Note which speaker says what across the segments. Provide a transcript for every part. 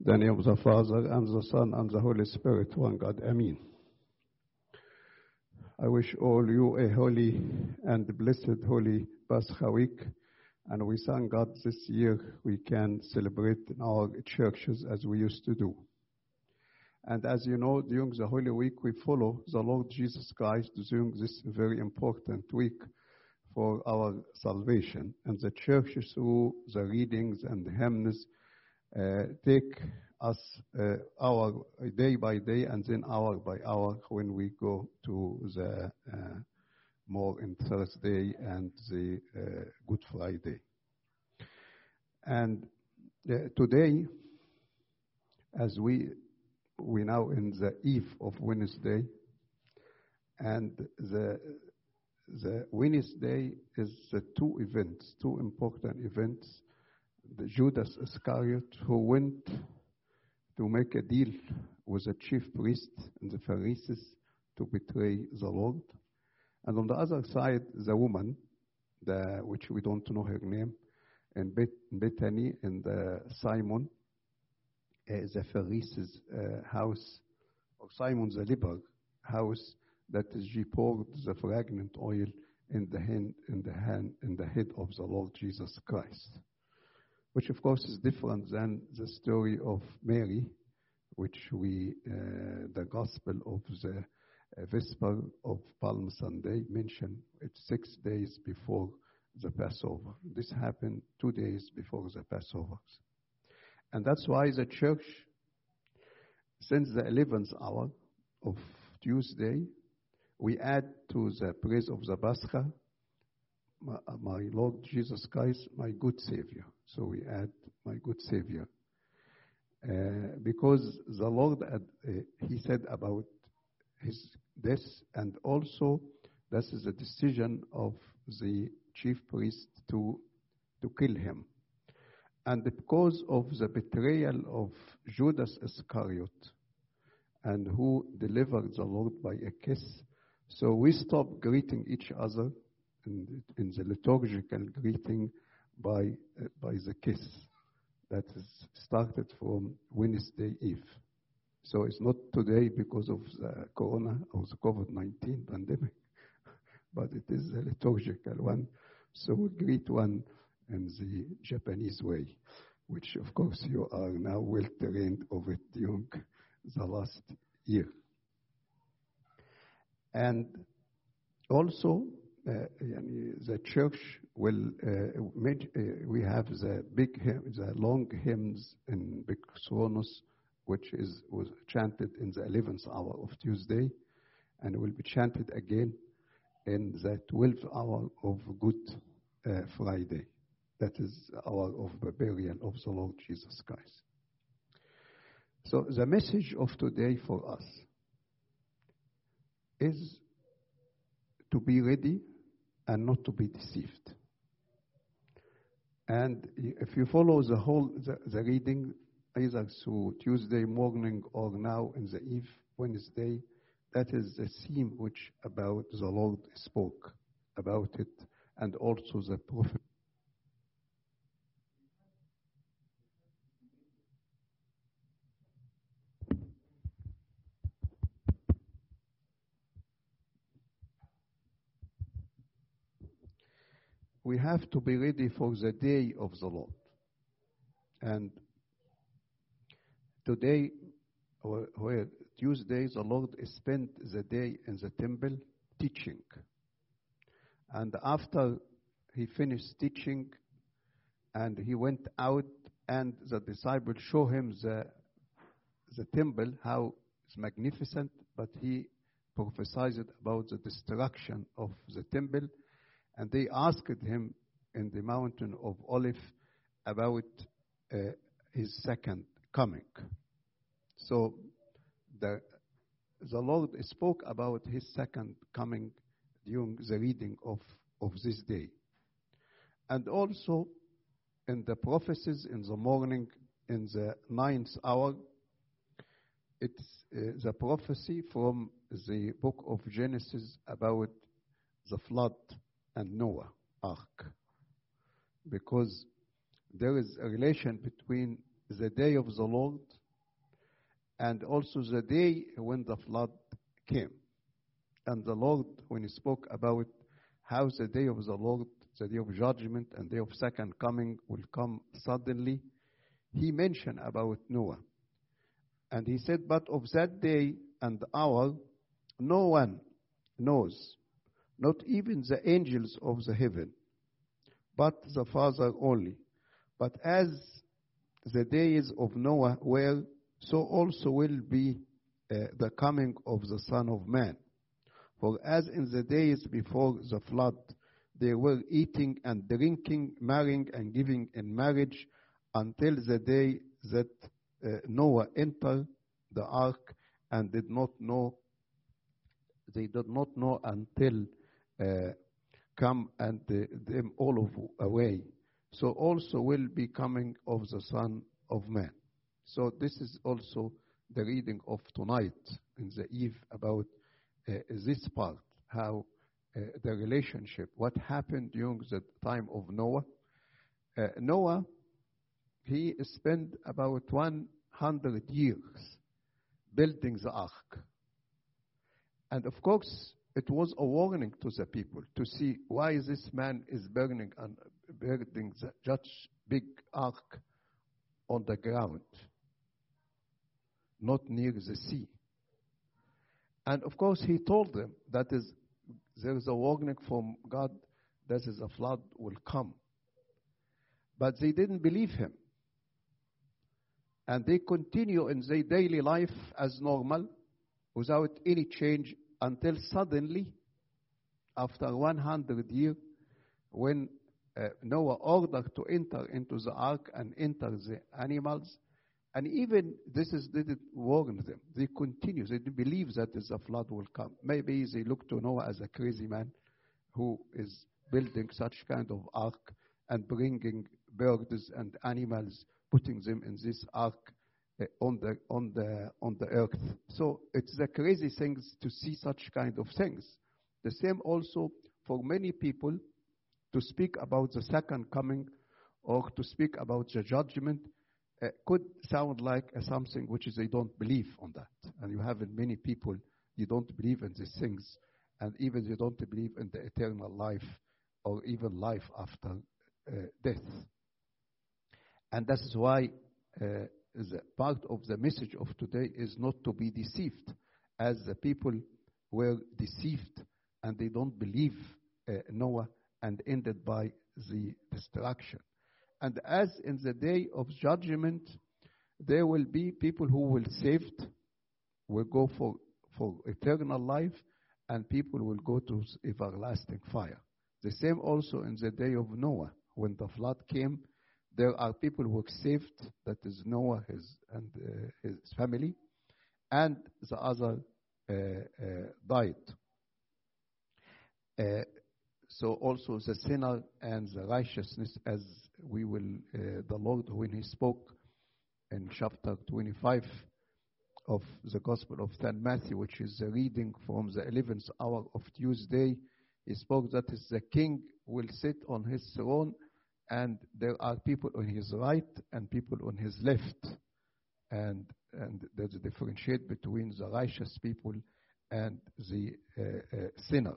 Speaker 1: the name of the Father, and the Son, and the Holy Spirit, one God. Amen. I wish all you a holy and blessed Holy Pascha week. And we thank God this year we can celebrate in our churches as we used to do. And as you know, during the Holy Week, we follow the Lord Jesus Christ during this very important week for our salvation. And the churches, through the readings and hymns, take us uh, our day by day and then hour by hour when we go to the uh, more in Thursday and the uh, Good Friday. And uh, today, as we we now in the eve of Wednesday, and the the Wednesday is the two events, two important events. The Judas Iscariot, who went to make a deal with the chief priest and the Pharisees to betray the Lord. And on the other side, the woman, the, which we don't know her name, in Beth, Bethany, in the Simon, uh, the Pharisees' uh, house, or Simon the leper house, that she poured the fragrant oil in the hand, in the hand, in the head of the Lord Jesus Christ which of course is different than the story of Mary, which we, uh, the Gospel of the uh, Vesper of Palm Sunday mention. It's six days before the Passover. This happened two days before the Passover. And that's why the church, since the 11th hour of Tuesday, we add to the praise of the Pascha my, my, Lord Jesus Christ, my good Savior. So we add my good Savior. Uh, because the Lord, uh, He said about His death, and also this is a decision of the chief priest to, to kill him. And because of the betrayal of Judas Iscariot, and who delivered the Lord by a kiss, so we stop greeting each other in, in the liturgical greeting by, uh, by the kiss that is started from Wednesday Eve. So it's not today because of the corona or the COVID 19 pandemic, but it is a liturgical one. So we greet one in the Japanese way, which of course you are now well trained of it during the last year. And also, uh, the church will uh, make, uh, we have the big the long hymns in big Sonos, which is was chanted in the 11th hour of Tuesday, and will be chanted again in the 12th hour of Good Friday. That is hour of the burial of the Lord Jesus Christ. So the message of today for us is to be ready and not to be deceived. And if you follow the whole the, the reading, either through Tuesday morning or now in the eve Wednesday, that is the theme which about the Lord spoke about it, and also the prophet. We have to be ready for the day of the Lord. And today, or, or Tuesday, the Lord spent the day in the temple teaching. And after he finished teaching, and he went out, and the disciples show him the, the temple, how it's magnificent, but he prophesied about the destruction of the temple and they asked him in the mountain of Olive about uh, his second coming. So the, the Lord spoke about his second coming during the reading of, of this day. And also in the prophecies in the morning, in the ninth hour, it's uh, the prophecy from the book of Genesis about the flood and Noah ark because there is a relation between the day of the Lord and also the day when the flood came. And the Lord, when He spoke about how the day of the Lord, the day of judgment and day of second coming will come suddenly, He mentioned about Noah. And He said, But of that day and hour, no one knows, not even the angels of the heaven, but the Father only. But as the days of Noah were, so also will be uh, the coming of the Son of Man. For as in the days before the flood, they were eating and drinking, marrying and giving in marriage until the day that uh, Noah entered the ark and did not know, they did not know until uh, come and them all of away. So also will be coming of the Son of Man. So this is also the reading of tonight in the eve about uh, this part, how uh, the relationship, what happened during the time of Noah. Uh, Noah, he spent about 100 years building the ark. And of course, was a warning to the people to see why this man is burning and building such big ark on the ground, not near the sea. And of course, he told them that is, there is a warning from God that is a flood will come. But they didn't believe him. And they continue in their daily life as normal without any change until suddenly, after 100 years, when uh, Noah ordered to enter into the ark and enter the animals, and even this is didn't warn them. They continue. They believe that the flood will come. Maybe they look to Noah as a crazy man who is building such kind of ark and bringing birds and animals, putting them in this ark on the on the on the earth. So it's the crazy things to see such kind of things. The same also for many people to speak about the second coming or to speak about the judgment uh, could sound like uh, something which is they don't believe on that. And you have in many people, you don't believe in these things, and even you don't believe in the eternal life or even life after uh, death. And that is why uh, the part of the message of today is not to be deceived, as the people were deceived and they don't believe uh, Noah and ended by the destruction. And as in the day of judgment, there will be people who will saved, will go for, for eternal life, and people will go to everlasting fire. The same also in the day of Noah, when the flood came, there are people who were saved, that is Noah his, and uh, his family, and the other uh, uh, died. Uh, so also the sinner and the righteousness, as we will, the Lord, when He spoke in chapter 25 of the Gospel of St. Matthew, which is the reading from the 11th hour of Tuesday, He spoke that is the king will sit on his throne, and there are people on his right and people on his left. And, and there's a differentiate between the righteous people and the uh, uh, sinner.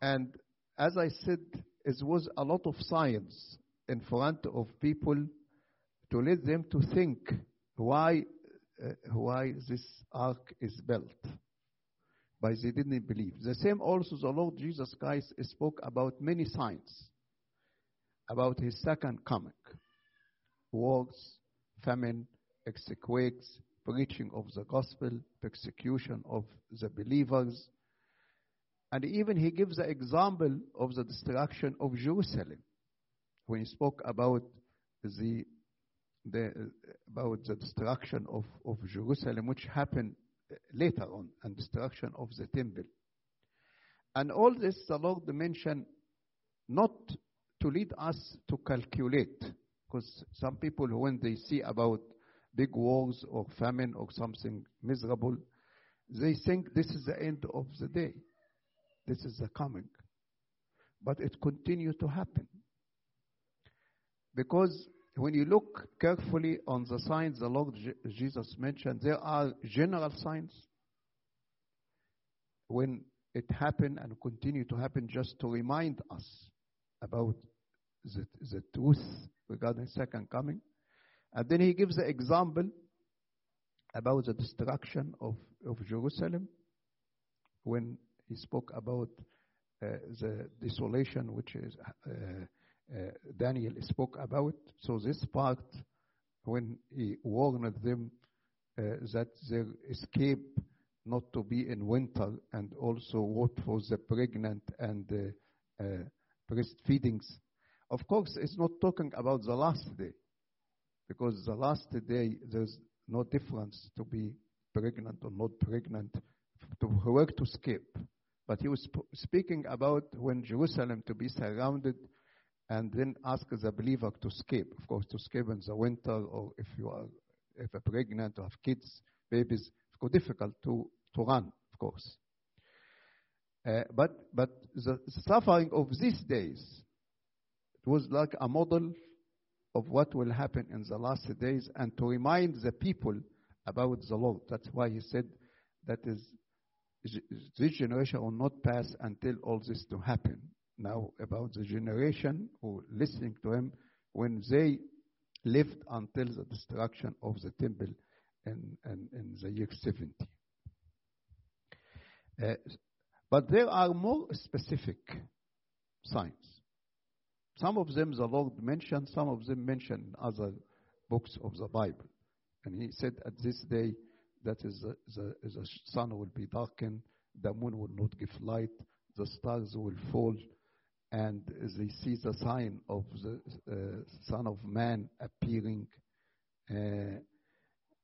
Speaker 1: And as I said, it was a lot of science in front of people to let them to think why, uh, why this ark is built. But they didn't believe. The same also the Lord Jesus Christ spoke about many signs about his second coming. Wars, famine, earthquakes, preaching of the gospel, persecution of the believers, and even he gives the example of the destruction of Jerusalem when he spoke about the, the about the destruction of, of Jerusalem, which happened later on, and destruction of the temple. And all this the Lord mentioned not to lead us to calculate, because some people when they see about big wars or famine or something miserable, they think this is the end of the day. This is the coming. But it continues to happen. Because when you look carefully on the signs the Lord Jesus mentioned, there are general signs when it happened and continue to happen just to remind us about the, the truth regarding second coming. And then he gives the example about the destruction of, of Jerusalem when he spoke about uh, the desolation which is uh, uh, Daniel spoke about. So this part, when he warned them uh, that their escape not to be in winter and also what for the pregnant and uh, breastfeedings. Of course, it's not talking about the last day, because the last day there's no difference to be pregnant or not pregnant, to work to escape. But he was sp- speaking about when Jerusalem to be surrounded and then ask the believer to escape. Of course, to escape in the winter or if you are if you're pregnant or have kids, babies, it's difficult to, to run, of course. Uh, but but the suffering of these days, it was like a model of what will happen in the last days and to remind the people about the Lord. That's why he said that is this generation will not pass until all this to happen. Now about the generation who listening to him when they lived until the destruction of the temple in, in, in the year 70. Uh, but there are more specific signs. Some of them the Lord mentioned, some of them mentioned other books of the Bible. And he said, At this day, that is the, the, the sun will be darkened, the moon will not give light, the stars will fall, and they see the sign of the uh, Son of Man appearing. Uh,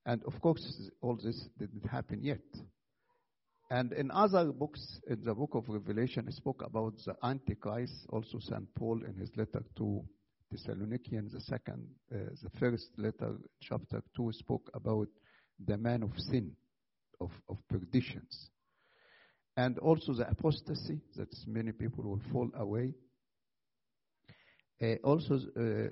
Speaker 1: and of course, all this didn't happen yet. And in other books, in the book of Revelation, it spoke about the Antichrist. Also, St. Paul, in his letter to the Thessalonians, the second, uh, the first letter, chapter 2, spoke about the man of sin, of, of perditions. And also the apostasy, that many people will fall away. Uh, also, uh,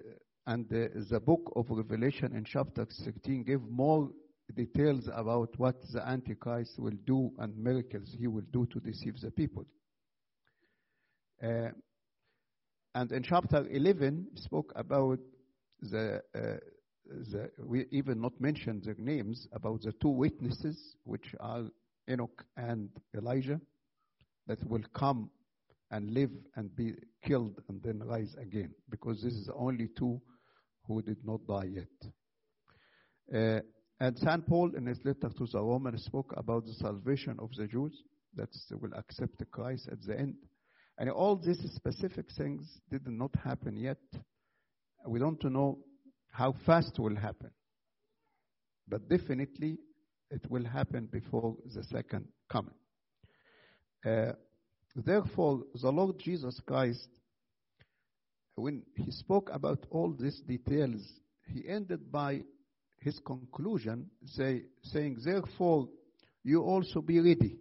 Speaker 1: and uh, the book of Revelation in chapter 13 gave more details about what the Antichrist will do and miracles he will do to deceive the people. Uh, and in chapter 11 spoke about the, uh, the we even not mentioned their names about the two witnesses which are Enoch and Elijah that will come and live and be killed and then rise again because this is the only two who did not die yet. Uh, and St. Paul, in his letter to the Romans, spoke about the salvation of the Jews that will accept Christ at the end. And all these specific things did not happen yet. We don't know how fast it will happen. But definitely it will happen before the second coming. Uh, therefore, the Lord Jesus Christ, when he spoke about all these details, he ended by his conclusion, say, saying, Therefore, you also be ready.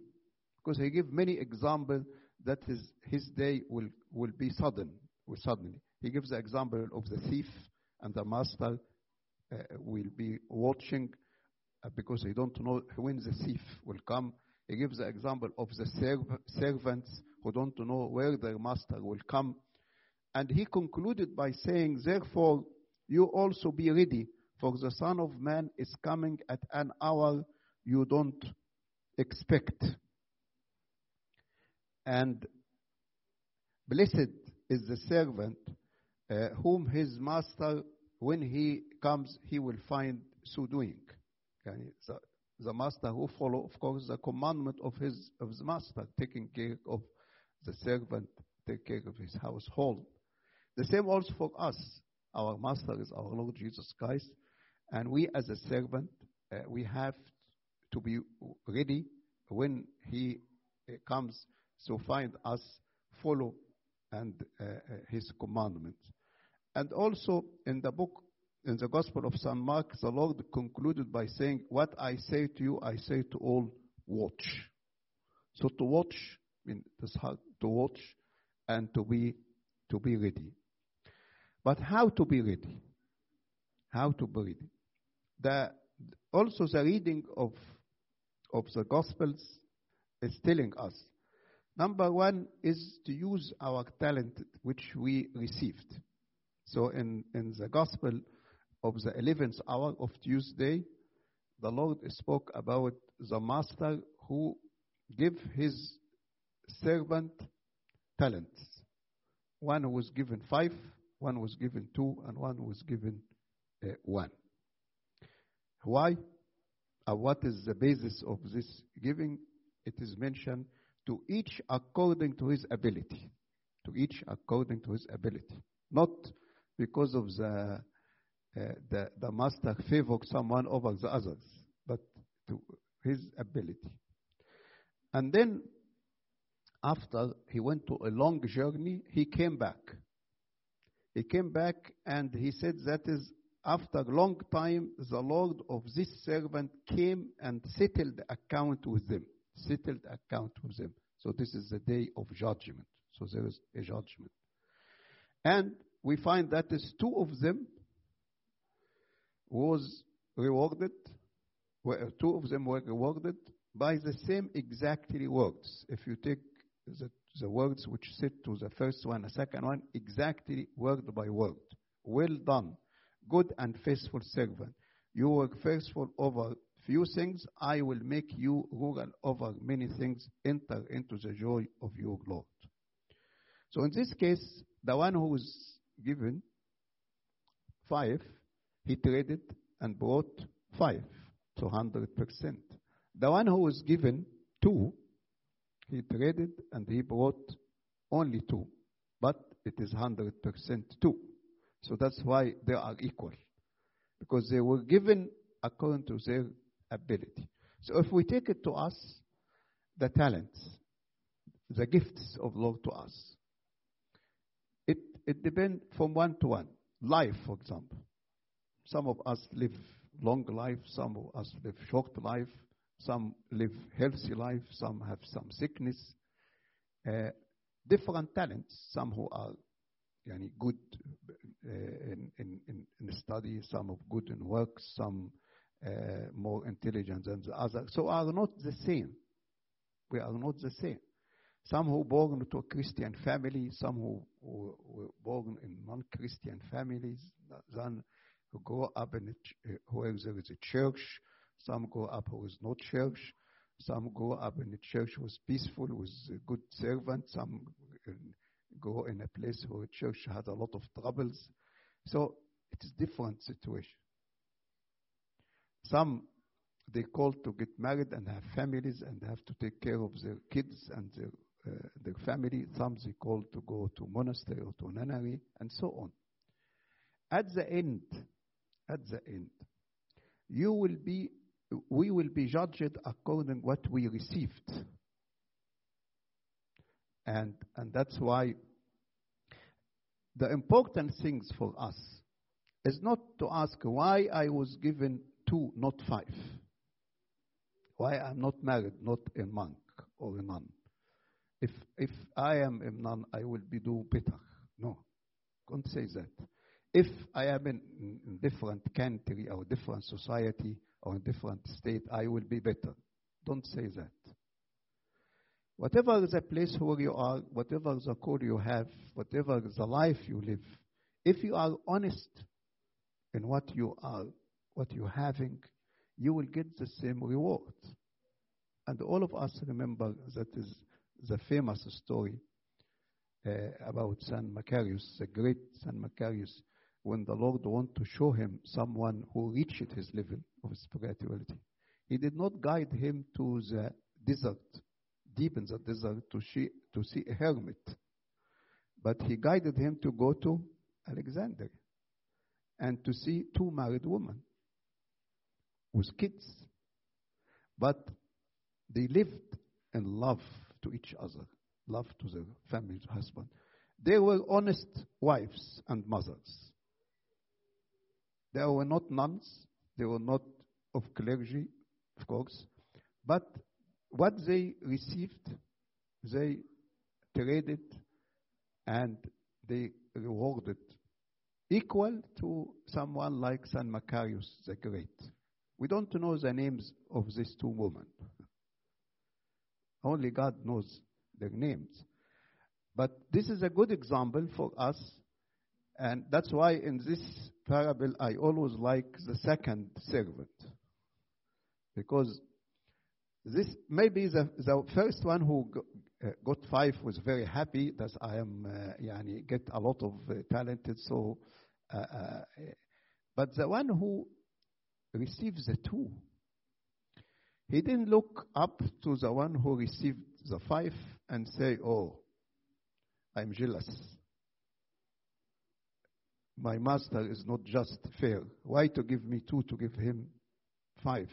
Speaker 1: Because he gave many examples that his, his day will, will be sudden, will suddenly. He gives the example of the thief and the master uh, will be watching uh, because they don't know when the thief will come. He gives the example of the serv- servants who don't know where their master will come. And he concluded by saying, Therefore, you also be ready, for the Son of Man is coming at an hour you don't expect. And blessed is the servant uh, whom his master, when he comes, he will find so doing. Okay? The, the master who follow, of course, the commandment of his of the master, taking care of the servant, take care of his household. The same also for us. Our master is our Lord Jesus Christ, and we as a servant, uh, we have to be ready when he uh, comes to find us, follow and uh, his commandments. And also in the book, in the Gospel of St. Mark, the Lord concluded by saying, What I say to you, I say to all, watch. So to watch, I mean, this hard to watch and to be, to be ready. But how to be ready? how to be it. The, also, the reading of, of the Gospels is telling us number one is to use our talent which we received. So, in, in the Gospel of the 11th hour of Tuesday, the Lord spoke about the master who gave his servant talents. One was given five, one was given two, and one was given uh, one. Why? Uh, what is the basis of this giving? It is mentioned to each according to his ability. To each according to his ability. Not because of the, uh, the, the master favored someone over the others, but to his ability. And then, after he went to a long journey, he came back. He came back and he said that is after a long time, the Lord of this servant came and settled account with them. Settled account with them. So this is the day of judgment. So there is a judgment. And we find that is two of them was rewarded, two of them were rewarded by the same exactly words. If you take the, the words which said to the first one, the second one, exactly word by word. Well done, good and faithful servant. You were faithful over few things, I will make you ruler over many things. Enter into the joy of your Lord. So in this case, the one who was given five, he traded and brought five, so 100%. The one who was given two, he traded and he brought only two, but it is 100% two. So that's why they are equal, because they were given according to their ability. So if we take it to us, the talents, the gifts of Lord to us, it, it depends from one to one. Life, for example. Some of us live long life, some of us live short life, some live healthy life, some have some sickness. Uh, different talents, some who are yani, good uh, in, in, in, in study, some of good in work, some uh, more intelligent than the other. So are not the same. We are not the same. Some who born to a Christian family, some who, who were born in non-Christian families, then who grow up in a where there is a church, some grow up who is not church, some grow up in a church who is peaceful, with good servant, some uh, go in a place where church has a lot of troubles. So it is different situation. Some they call to get married and have families and have to take care of their kids and their uh, their family. Some they call to go to monastery or to nunnery and so on. At the end, at the end, you will be, we will be judged according what we received, and and that's why the important things for us is not to ask why I was given two, not five. Why I'm not married, not a monk or a nun. If if I am a nun, I will be do better. No, don't say that. If I am in, in different country or different society or in different state, I will be better. Don't say that. Whatever is the place where you are, whatever is the call you have, whatever is the life you live, if you are honest in what you are, what you're having, you will get the same reward. And all of us remember that is the famous story uh, about San Macarius, the great San Macarius, when the Lord wanted to show him someone who reached his level of spirituality. He did not guide him to the desert, deep in the desert, uh, to see, to see a hermit, but he guided him to go to Alexandria and to see two married women with kids. But they lived in love to each other, love to their family, husband. They were honest wives and mothers. They were not nuns, they were not of clergy, of course, but what they received, they traded and they rewarded equal to someone like San Macarius the Great. We don't know the names of these two women. Only God knows their names. But this is a good example for us, and that's why in this parable I always like the second servant. Because this maybe the, the first one who uh, got five was very happy that I am uh, yani get a lot of uh, talented so uh, uh, but the one who receives the two he didn't look up to the one who received the five and say oh i'm jealous. My master is not just fair. Why to give me two to give him five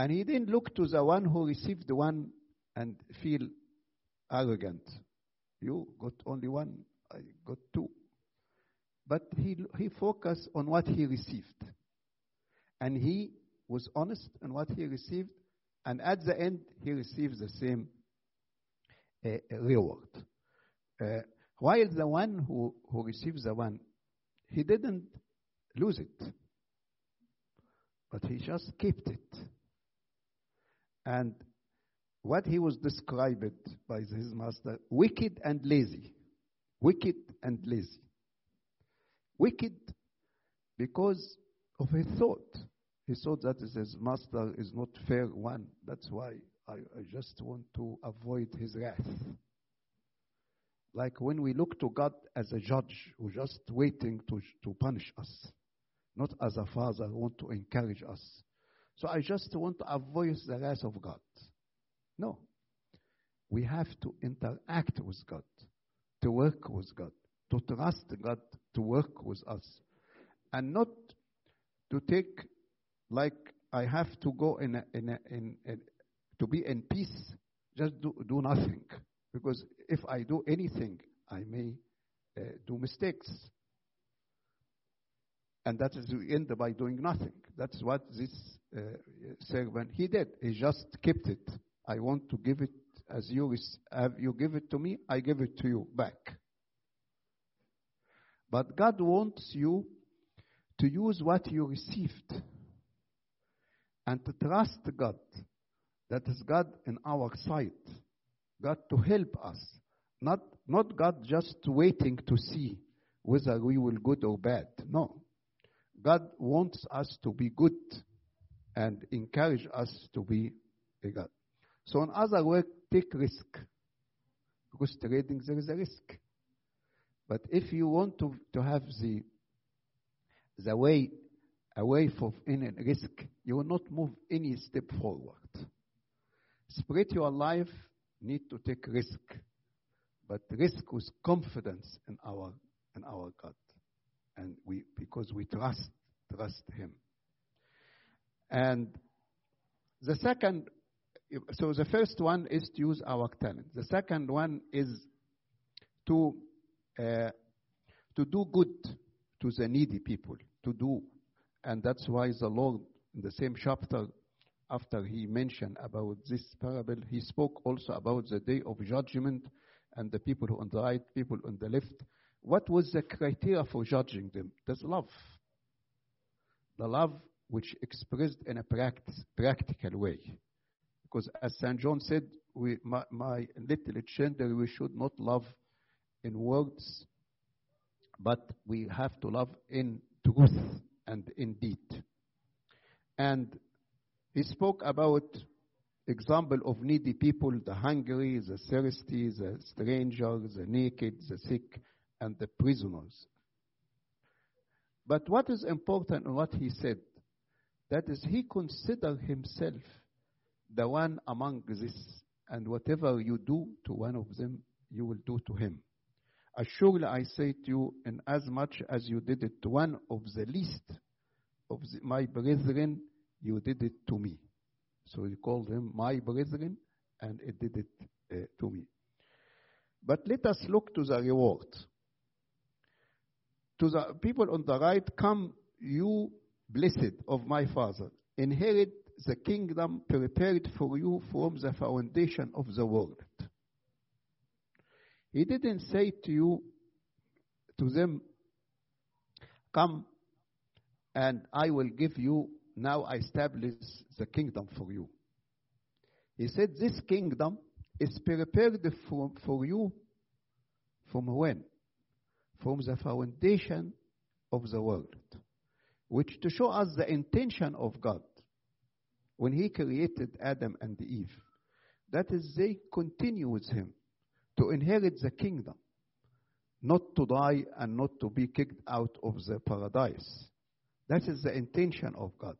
Speaker 1: and he didn't look to the one who received one and feel arrogant. You got only one, I got two. But he, he focused on what he received. And he was honest in what he received. And at the end, he received the same uh, reward. Uh, while the one who, who receives the one, he didn't lose it, but he just kept it. And what he was described by his master wicked and lazy. Wicked and lazy. Wicked because of his thought. He thought that his master is not fair one. That's why I, I just want to avoid his wrath. Like when we look to God as a judge who's just waiting to, to punish us, not as a father who want to encourage us. So I just want to avoid the wrath of God. No. We have to interact with God, to work with God, to trust God to work with us, and not to take like I have to go in a, in, a, in a, to be in peace, just do, do nothing. Because if I do anything, I may uh, do mistakes. And that is the end by doing nothing. That's what this uh, servant he did. He just kept it. I want to give it as you have you give it to me, I give it to you back. But God wants you to use what you received and to trust God. That is God in our sight. God to help us. Not, not God just waiting to see whether we will good or bad. No. God wants us to be good and encourage us to be a God. So in other words, take risk. Because trading there is a risk. But if you want to, to have the the way away from any risk, you will not move any step forward. Spiritual life need to take risk, but risk with confidence in our in our God, and we because we trust trust Him. And the second so the first one is to use our talent. The second one is to uh, to do good to the needy people. To do, and that's why the Lord, in the same chapter, after he mentioned about this parable, he spoke also about the day of judgment and the people on the right, people on the left. What was the criteria for judging them? There's love. The love which expressed in a practical way. Because as St. John said, we, my, my little children, we should not love in words, but we have to love in truth and in deed. And he spoke about example of needy people, the hungry, the thirsty, the stranger, the naked, the sick, and the prisoners. But what is important in what he said, that is he considered himself the one among this, and whatever you do to one of them, you will do to him. Surely I say to you, in as much as you did it to one of the least of the, my brethren, you did it to me. So he called them my brethren, and it did it uh, to me. But let us look to the reward. To the people on the right, come you blessed of my Father, inherit the kingdom prepared for you from the foundation of the world. He didn't say to you, to them, Come and I will give you, now I establish the kingdom for you. He said, This kingdom is prepared for, for you from when? From the foundation of the world, which to show us the intention of God when He created Adam and Eve. That is, they continue with Him to inherit the kingdom, not to die and not to be kicked out of the paradise. That is the intention of God.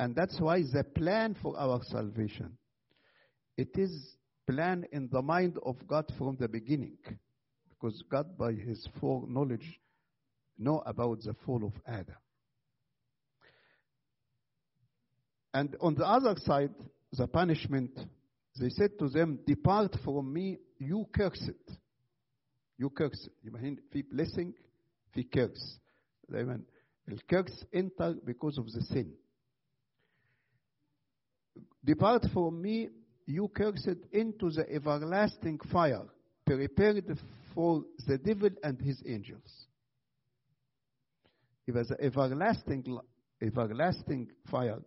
Speaker 1: And that's why the plan for our salvation, it is planned in the mind of God from the beginning. Because God, by His foreknowledge, know about the fall of Adam. And on the other side, the punishment, they said to them, Depart from me, you cursed. You cursed. يبقى في blessing, في curse. دايما الكرس enter because of the sin. Depart from me, you cursed, into the everlasting fire, prepared for the devil and his angels. It was the everlasting, everlasting fire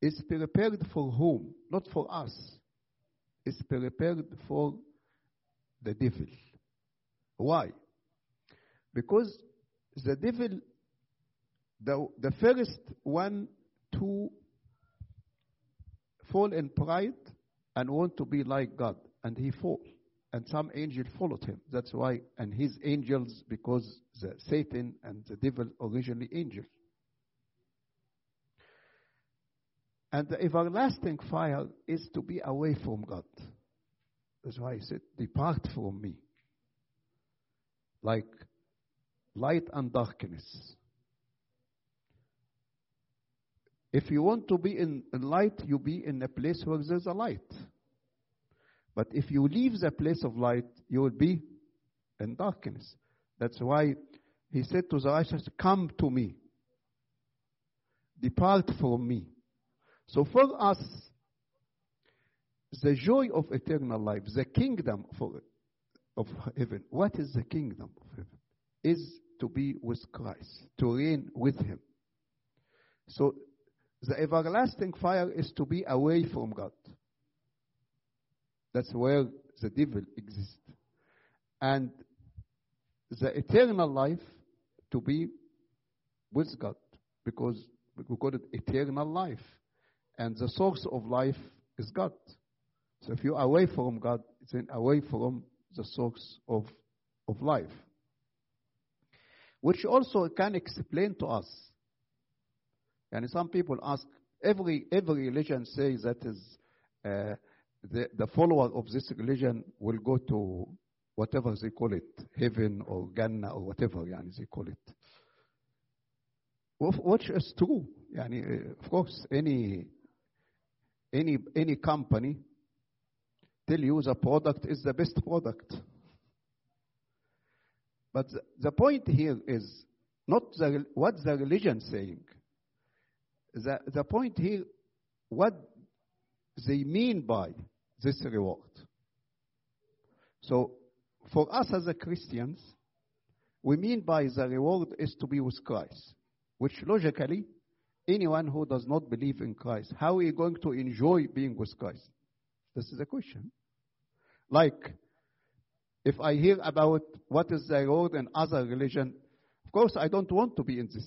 Speaker 1: is prepared for whom? Not for us. It's prepared for the devil. Why? Because the devil, the, the first one to fall in pride and want to be like God, and he fall. And some angel followed him. That's why, and his angels, because the Satan and the devil originally angels. And the everlasting fire is to be away from God. That's why he said, Depart from me. Like light and darkness. If you want to be in, light, you be in a place where there's a light. But if you leave the place of light, you will be in darkness. That's why he said to the righteous, Come to me. Depart from me. So for us, the joy of eternal life, the kingdom for, of heaven, what is the kingdom of heaven? Is to be with Christ, to reign with Him. So the everlasting fire is to be away from God. That's where the devil exists. And the eternal life to be with God, because we call it eternal life. And the source of life is God. So if you're away from God, it's away from the source of, of life. Which also can explain to us. And some people ask, every, every religion says that is, uh, the, the follower of this religion will go to whatever they call it, heaven or Jannah or whatever yani, they call it. Which is true. Yani, of course, any, any, any company tell you the product is the best product. But the, the point here is not the, what the religion saying. The, the point here, what they mean by this reward. So, for us as Christians, we mean by the reward is to be with Christ, which logically, anyone who does not believe in Christ, how are you going to enjoy being with Christ? This is a question. Like, if I hear about what is the reward in other religion, of course I don't want to be in this.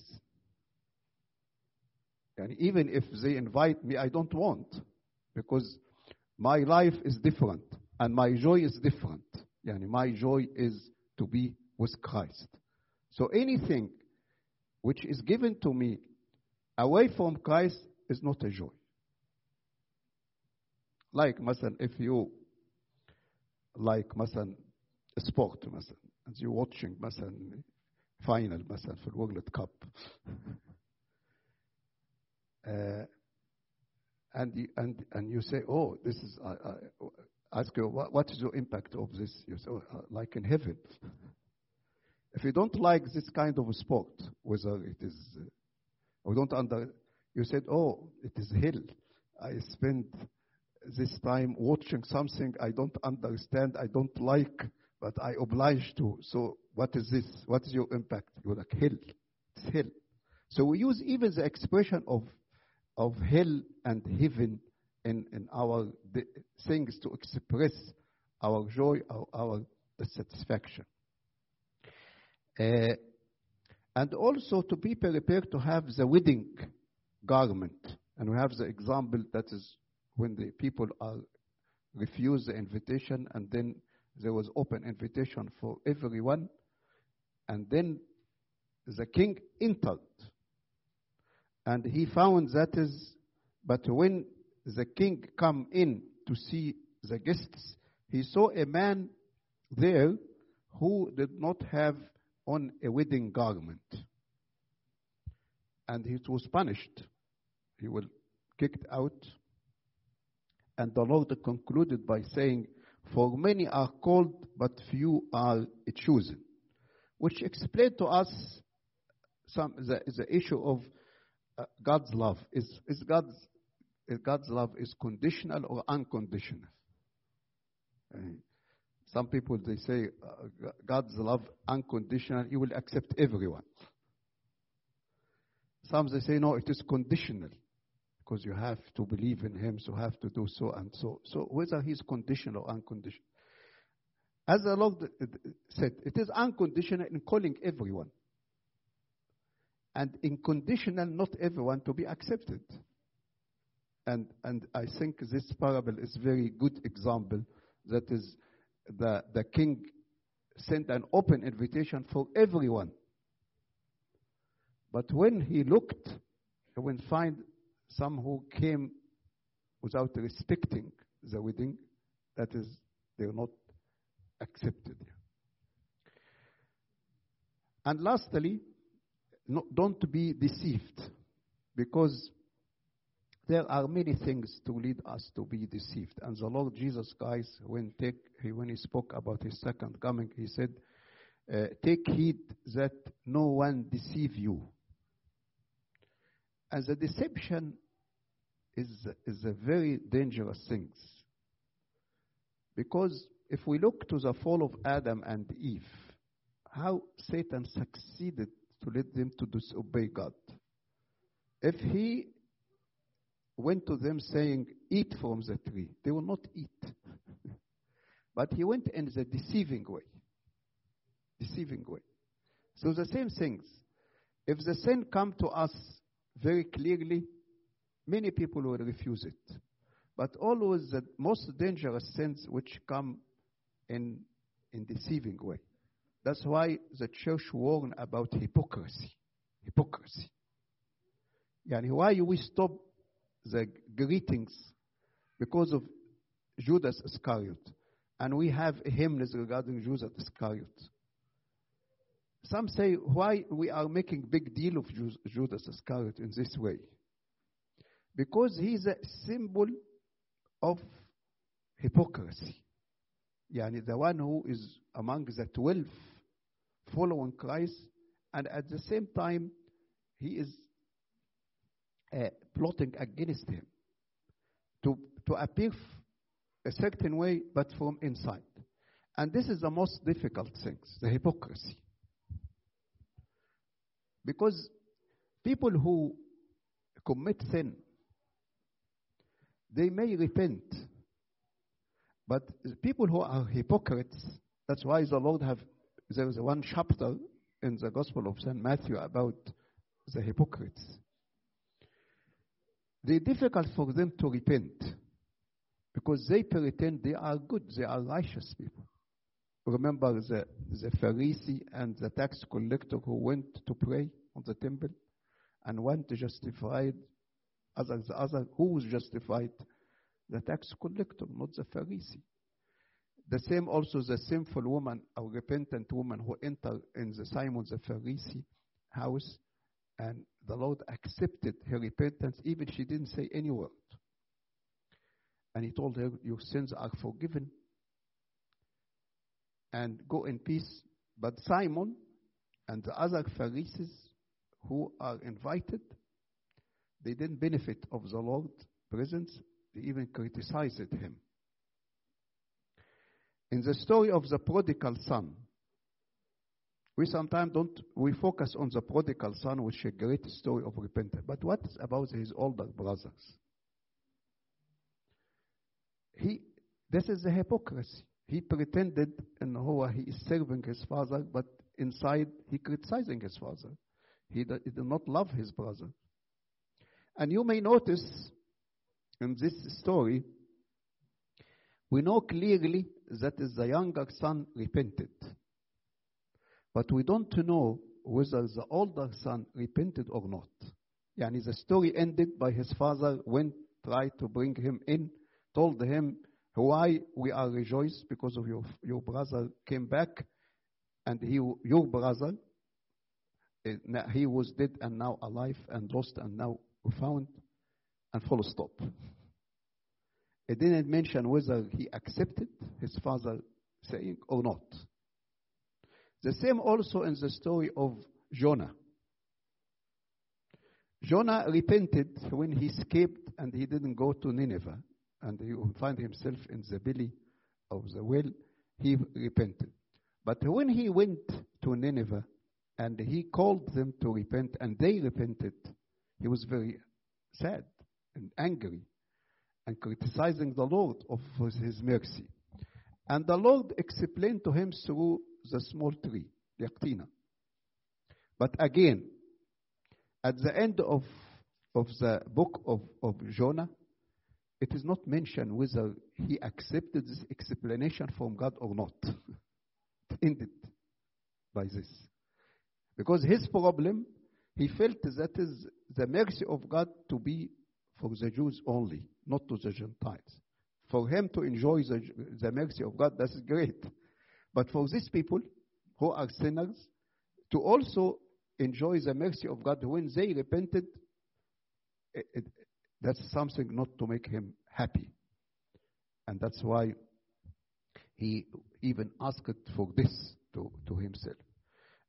Speaker 1: And even if they invite me, I don't want because my life is different and my joy is different. Yani my joy is to be with Christ. So anything which is given to me away from Christ is not a joy. Like, مثلا, if you like, مثلا, sport, مثلا, and you're watching, مثلا, final, مثلا, في World Cup. Uh, and you, and and you say, oh, this is. I, I ask you, what, what is your impact of this? You say, oh, like in heaven. if you don't like this kind of sport, whether it is, or don't under, you said, oh, it is hell. I spend this time watching something I don't understand, I don't like, but I obliged to. So what is this? What is your impact? You're like hell. It's hell. So we use even the expression of of hell and heaven in, in our things to express our joy, our, our satisfaction. Uh, and also to be prepared to have the wedding garment. And we have the example that is when the people are refused the invitation and then there was open invitation for everyone and then the king entered and he found that is but when the king come in to see the guests he saw a man there who did not have on a wedding garment and he was punished he was kicked out and the lord concluded by saying for many are called but few are chosen which explained to us some the, the issue of uh, God's love. Is, is God's, is God's love is conditional or unconditional? Uh, some people they say uh, God's love unconditional. He will accept everyone. Some they say no, it is conditional because you have to believe in Him, so have to do so and so. So whether He's conditional or unconditional, as the Lord said, it is unconditional in calling everyone and in conditional not everyone to be accepted. And, and I think this parable is very good example that is the, the king sent an open invitation for everyone. But when he looked, he would find some who came without respecting the wedding, that is, they were not accepted. And lastly, no, don't be deceived because there are many things to lead us to be deceived. And the Lord Jesus Christ, when, take, when he spoke about his second coming, he said, uh, Take heed that no one deceive you. And the deception is, is a very dangerous thing. Because if we look to the fall of Adam and Eve, how Satan succeeded to lead them to disobey God. If he went to them saying, Eat from the tree, they will not eat. but he went in the deceiving way. Deceiving way. So the same things. If the sin come to us very clearly, many people will refuse it. But always the most dangerous sins which come in in deceiving way. That's why the church warned about hypocrisy. Hypocrisy. Yani why we stop the greetings because of Judas Iscariot. And we have hymns regarding Judas Iscariot. Some say why we are making big deal of Judas Iscariot in this way. Because he's a symbol of hypocrisy. Yani the one who is among the twelve following Christ, and at the same time, he is uh, plotting against him to, to appear a certain way, but from inside. And this is the most difficult thing the hypocrisy. Because people who commit sin, they may repent. But people who are hypocrites, that's why the Lord have there is one chapter in the Gospel of St. Matthew about the hypocrites. They difficult for them to repent because they pretend they are good, they are righteous people. Remember the, the Pharisee and the tax collector who went to pray on the temple and one justified, other, the other who was justified? The tax collector, not the Pharisee. The same also the sinful woman or repentant woman who entered in the Simon the Pharisee house and the Lord accepted her repentance, even she didn't say any word. And he told her, Your sins are forgiven and go in peace. But Simon and the other Pharisees who are invited, they didn't benefit of the Lord's presence, they even criticized him. In the story of the prodigal son, we sometimes don't, we focus on the prodigal son, which is a great story of repentance. But what about his older brothers? He, this is the hypocrisy. He pretended in who he is serving his father, but inside he criticizing his father. He, he did not love his brother. And you may notice in this story, we know clearly that the younger son repented. But we don't know whether the older son repented or not. Yani the story ended by his father went, tried to bring him in, told him why we are rejoiced because of your, your brother came back and he, your brother, eh, he was dead and now alive and lost and now found and full stop. It didn't mention whether he accepted his father saying or not. The same also in the story of Jonah. Jonah repented when he escaped and he didn't go to Nineveh and he found himself in the belly of the whale. He repented. But when he went to Nineveh and he called them to repent and they repented, he was very sad and angry and criticizing the Lord of his mercy. And the Lord explained to him through the small tree, the Yaqtina. But again, at the end of, of the book of, of Jonah, it is not mentioned whether he accepted this explanation from God or not. it ended by this. Because his problem, he felt that is the mercy of God to be for the Jews only, not to the Gentiles. For him to enjoy the, the mercy of God, that's great. But for these people who are sinners, to also enjoy the mercy of God when they repented, it, it, that's something not to make him happy. And that's why he even asked for this to, to himself.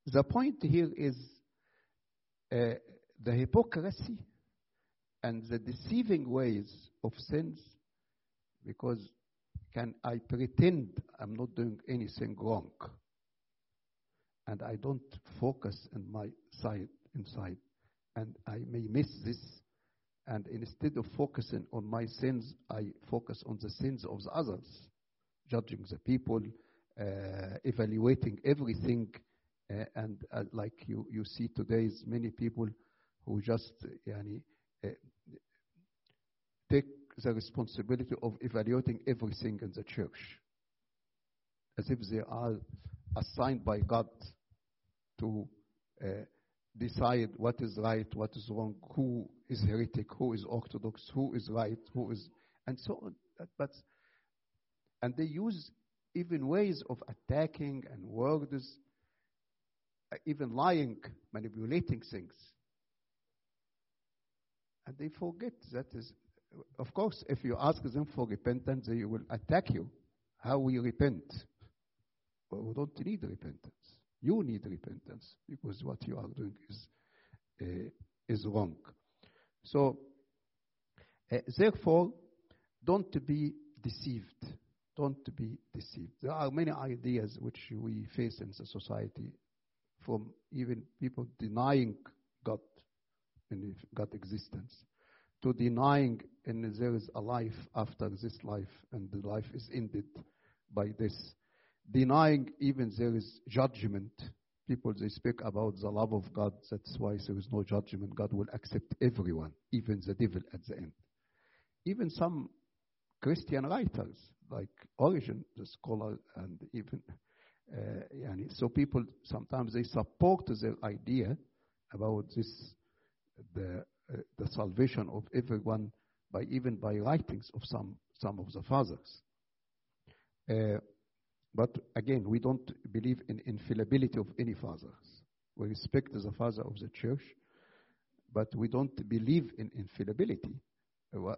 Speaker 1: The point here is uh, the hypocrisy and the deceiving ways of sins because can I pretend I'm not doing anything wrong? And I don't focus in my side inside. And I may miss this. And instead of focusing on my sins I focus on the sins of the others judging the people uh, evaluating everything. Uh, and uh, like you, you see today's many people who just uh, take the responsibility of evaluating everything in the church as if they are assigned by God to uh, decide what is right, what is wrong, who is heretic, who is orthodox, who is right, who is, and so on. But and they use even ways of attacking and words, even lying, manipulating things. And they forget that is, of course, if you ask them for repentance, they will attack you. How we repent? Well, we don't need repentance. You need repentance because what you are doing is uh, is wrong. So, uh, therefore, don't be deceived. Don't be deceived. There are many ideas which we face in the society, from even people denying God in God existence, to denying and there is a life after this life, and the life is ended by this. Denying even there is judgment. People they speak about the love of God. That's why there is no judgment. God will accept everyone, even the devil at the end. Even some Christian writers like Origen, the scholar, and even uh, so people sometimes they support their idea about this the uh, the salvation of everyone by even by writings of some some of the fathers. Uh, but again, we don't believe in infallibility of any fathers. We respect the father of the church, but we don't believe in infallibility.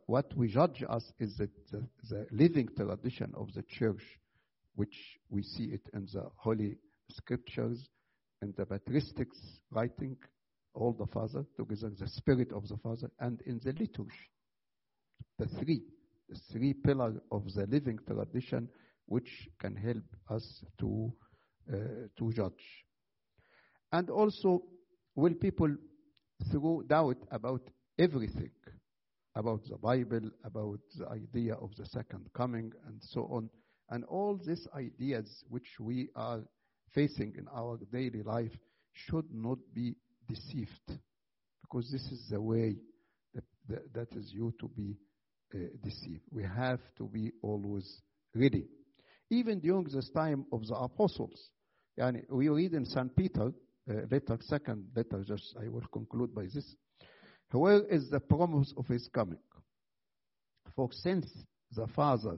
Speaker 1: What we judge us is that the, the living tradition of the church, which we see it in the holy scriptures and the patristics writing, all the Father, together the Spirit of the Father, and in the liturgy. The three, the three pillars of the living tradition which can help us to, uh, to judge. And also, will people throw doubt about everything, about the Bible, about the idea of the second coming, and so on, and all these ideas which we are facing in our daily life should not be deceived, because this is the way that, that, that is you to be uh, deceived. We have to be always ready. Even during this time of the apostles, yani we read in St. Peter, uh, letter, second letter, just I will conclude by this. Where is the promise of his coming? For since the Father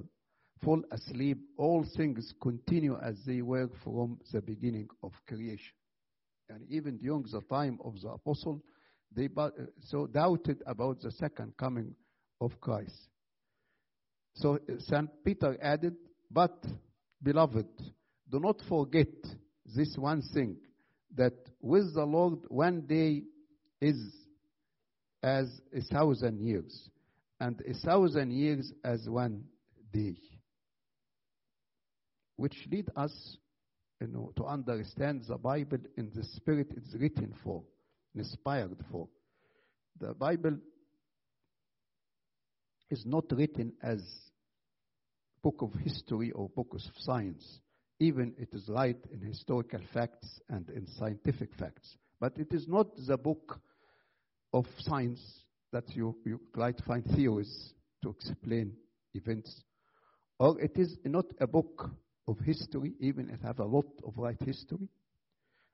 Speaker 1: fall asleep, all things continue as they were from the beginning of creation. And even during the time of the apostle, they so doubted about the second coming of Christ. So uh, St. Peter added, But, beloved, do not forget this one thing, that with the Lord one day is as a thousand years, and a thousand years as one day. Which lead us you know, to understand the Bible in the spirit it's written for, inspired for. The Bible is not written as book of history or book of science. Even it is right in historical facts and in scientific facts. But it is not the book of science that you, you try to find theories to explain events. Or it is not a book of history, even if it have a lot of right history.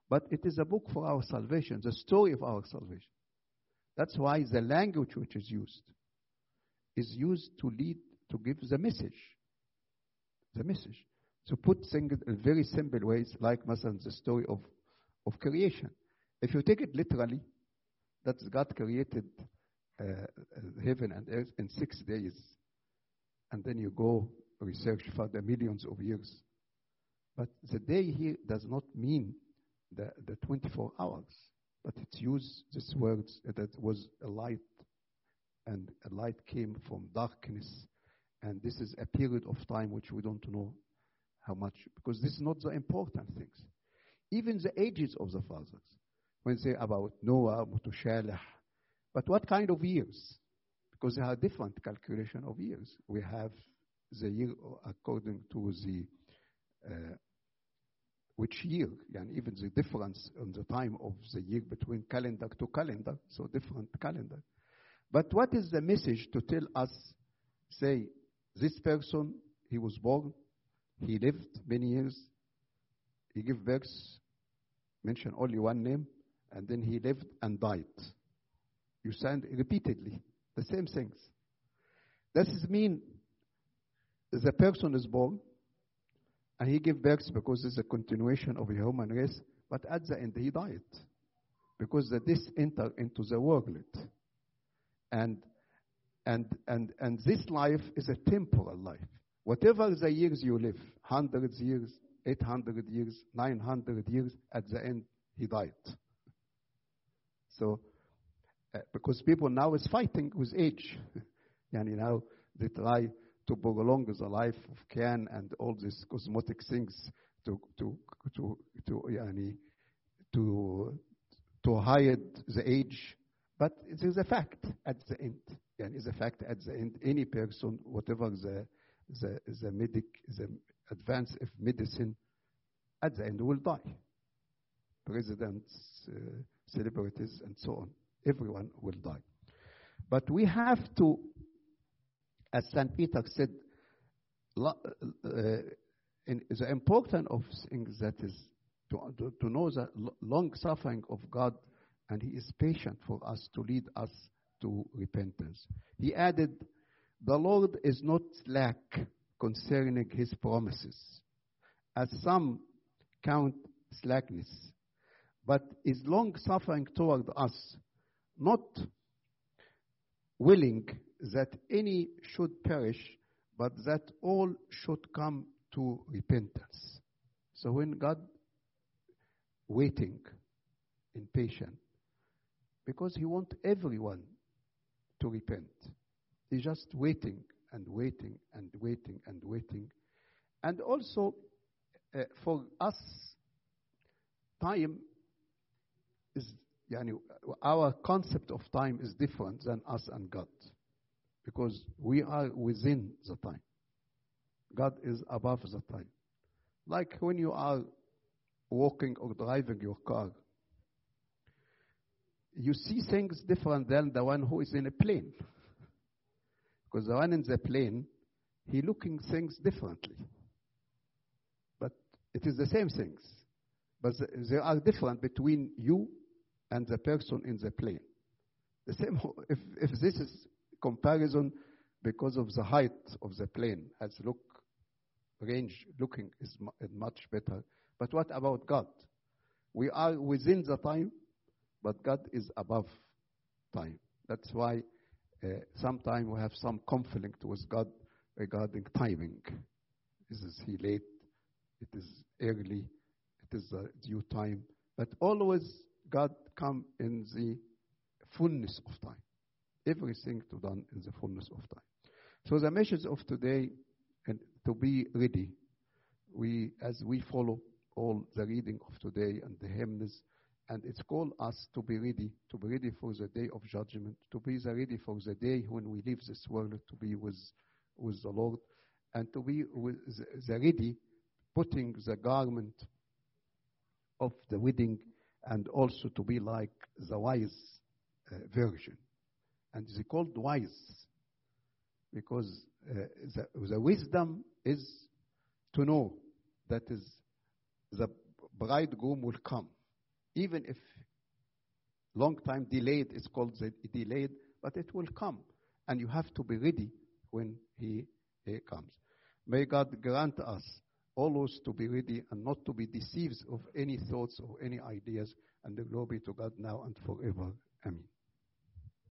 Speaker 1: But it is a book for our salvation, the story of our salvation. That's why the language which is used is used to lead, to give the message. The message. To put things in very simple ways, like Masan, the story of, of creation. If you take it literally, that God created uh, heaven and earth in six days, and then you go research for the millions of years but the day here does not mean the, the 24 hours, but it used this words that was a light, and a light came from darkness, and this is a period of time which we don't know how much, because this is not the important things. Even the ages of the fathers, when they say about Noah, Mutushaleh, but what kind of years? Because there are different calculation of years. We have the year according to the Uh, which year, and even the difference in the time of the year between calendar to calendar, so different calendar. But what is the message to tell us, say, this person, he was born, he lived many years, he gave birth, mention only one name, and then he lived and died. You sound repeatedly the same things. Does this mean the person is born and he gave birth because it's a continuation of a human race, but at the end he died because the this entered into the world. And and and and this life is a temporal life. Whatever the years you live, hundred years, eight hundred years, nine hundred years, at the end he died. So uh, because people now is fighting with age. and you know, they try to prolong the life of can and all these cosmetic things to to to to yani, to to hide the age. But it is a fact at the end. Yani, it's a fact at the end. Any person, whatever the the the medic the advance of medicine, at the end will die. Presidents, uh, celebrities, and so on. Everyone will die. But we have to as St. Peter said, uh, in, the importance of things that is to, to, to know the long suffering of God, and He is patient for us to lead us to repentance. He added, The Lord is not slack concerning His promises, as some count slackness, but is long suffering toward us, not willing that any should perish, but that all should come to repentance. So when God waiting in patience, because He wants everyone to repent. He's just waiting and waiting and waiting and waiting. And also, uh, for us, time is, yani, our concept of time is different than us and God. Because we are within the time. God is above the time. Like when you are walking or driving your car, you see things different than the one who is in a plane. Because the one in the plane, he looking things differently. But it is the same things. But they are different between you and the person in the plane. The same, if, if this is comparison because of the height of the plane, has look, range looking is much better. But what about God? We are within the time, but God is above time. That's why uh, sometimes we have some conflict with God regarding timing. Is he late? It is early. It is the due time. But always God come in the fullness of time. Everything to done in the fullness of time. So the message of today, and to be ready, we as we follow all the reading of today and the hymns, and it's called us to be ready, to be ready for the day of judgment, to be ready for the day when we leave this world to be with, with the Lord, and to be with the ready, putting the garment of the wedding, and also to be like the wise uh, virgin. And they called wise because uh, the, the wisdom is to know that is the bridegroom will come even if long time delayed is called the delayed, but it will come. And you have to be ready when he, he comes. May God grant us always to be ready and not to be deceived of any thoughts or any ideas. And the glory to God now and forever. Amen.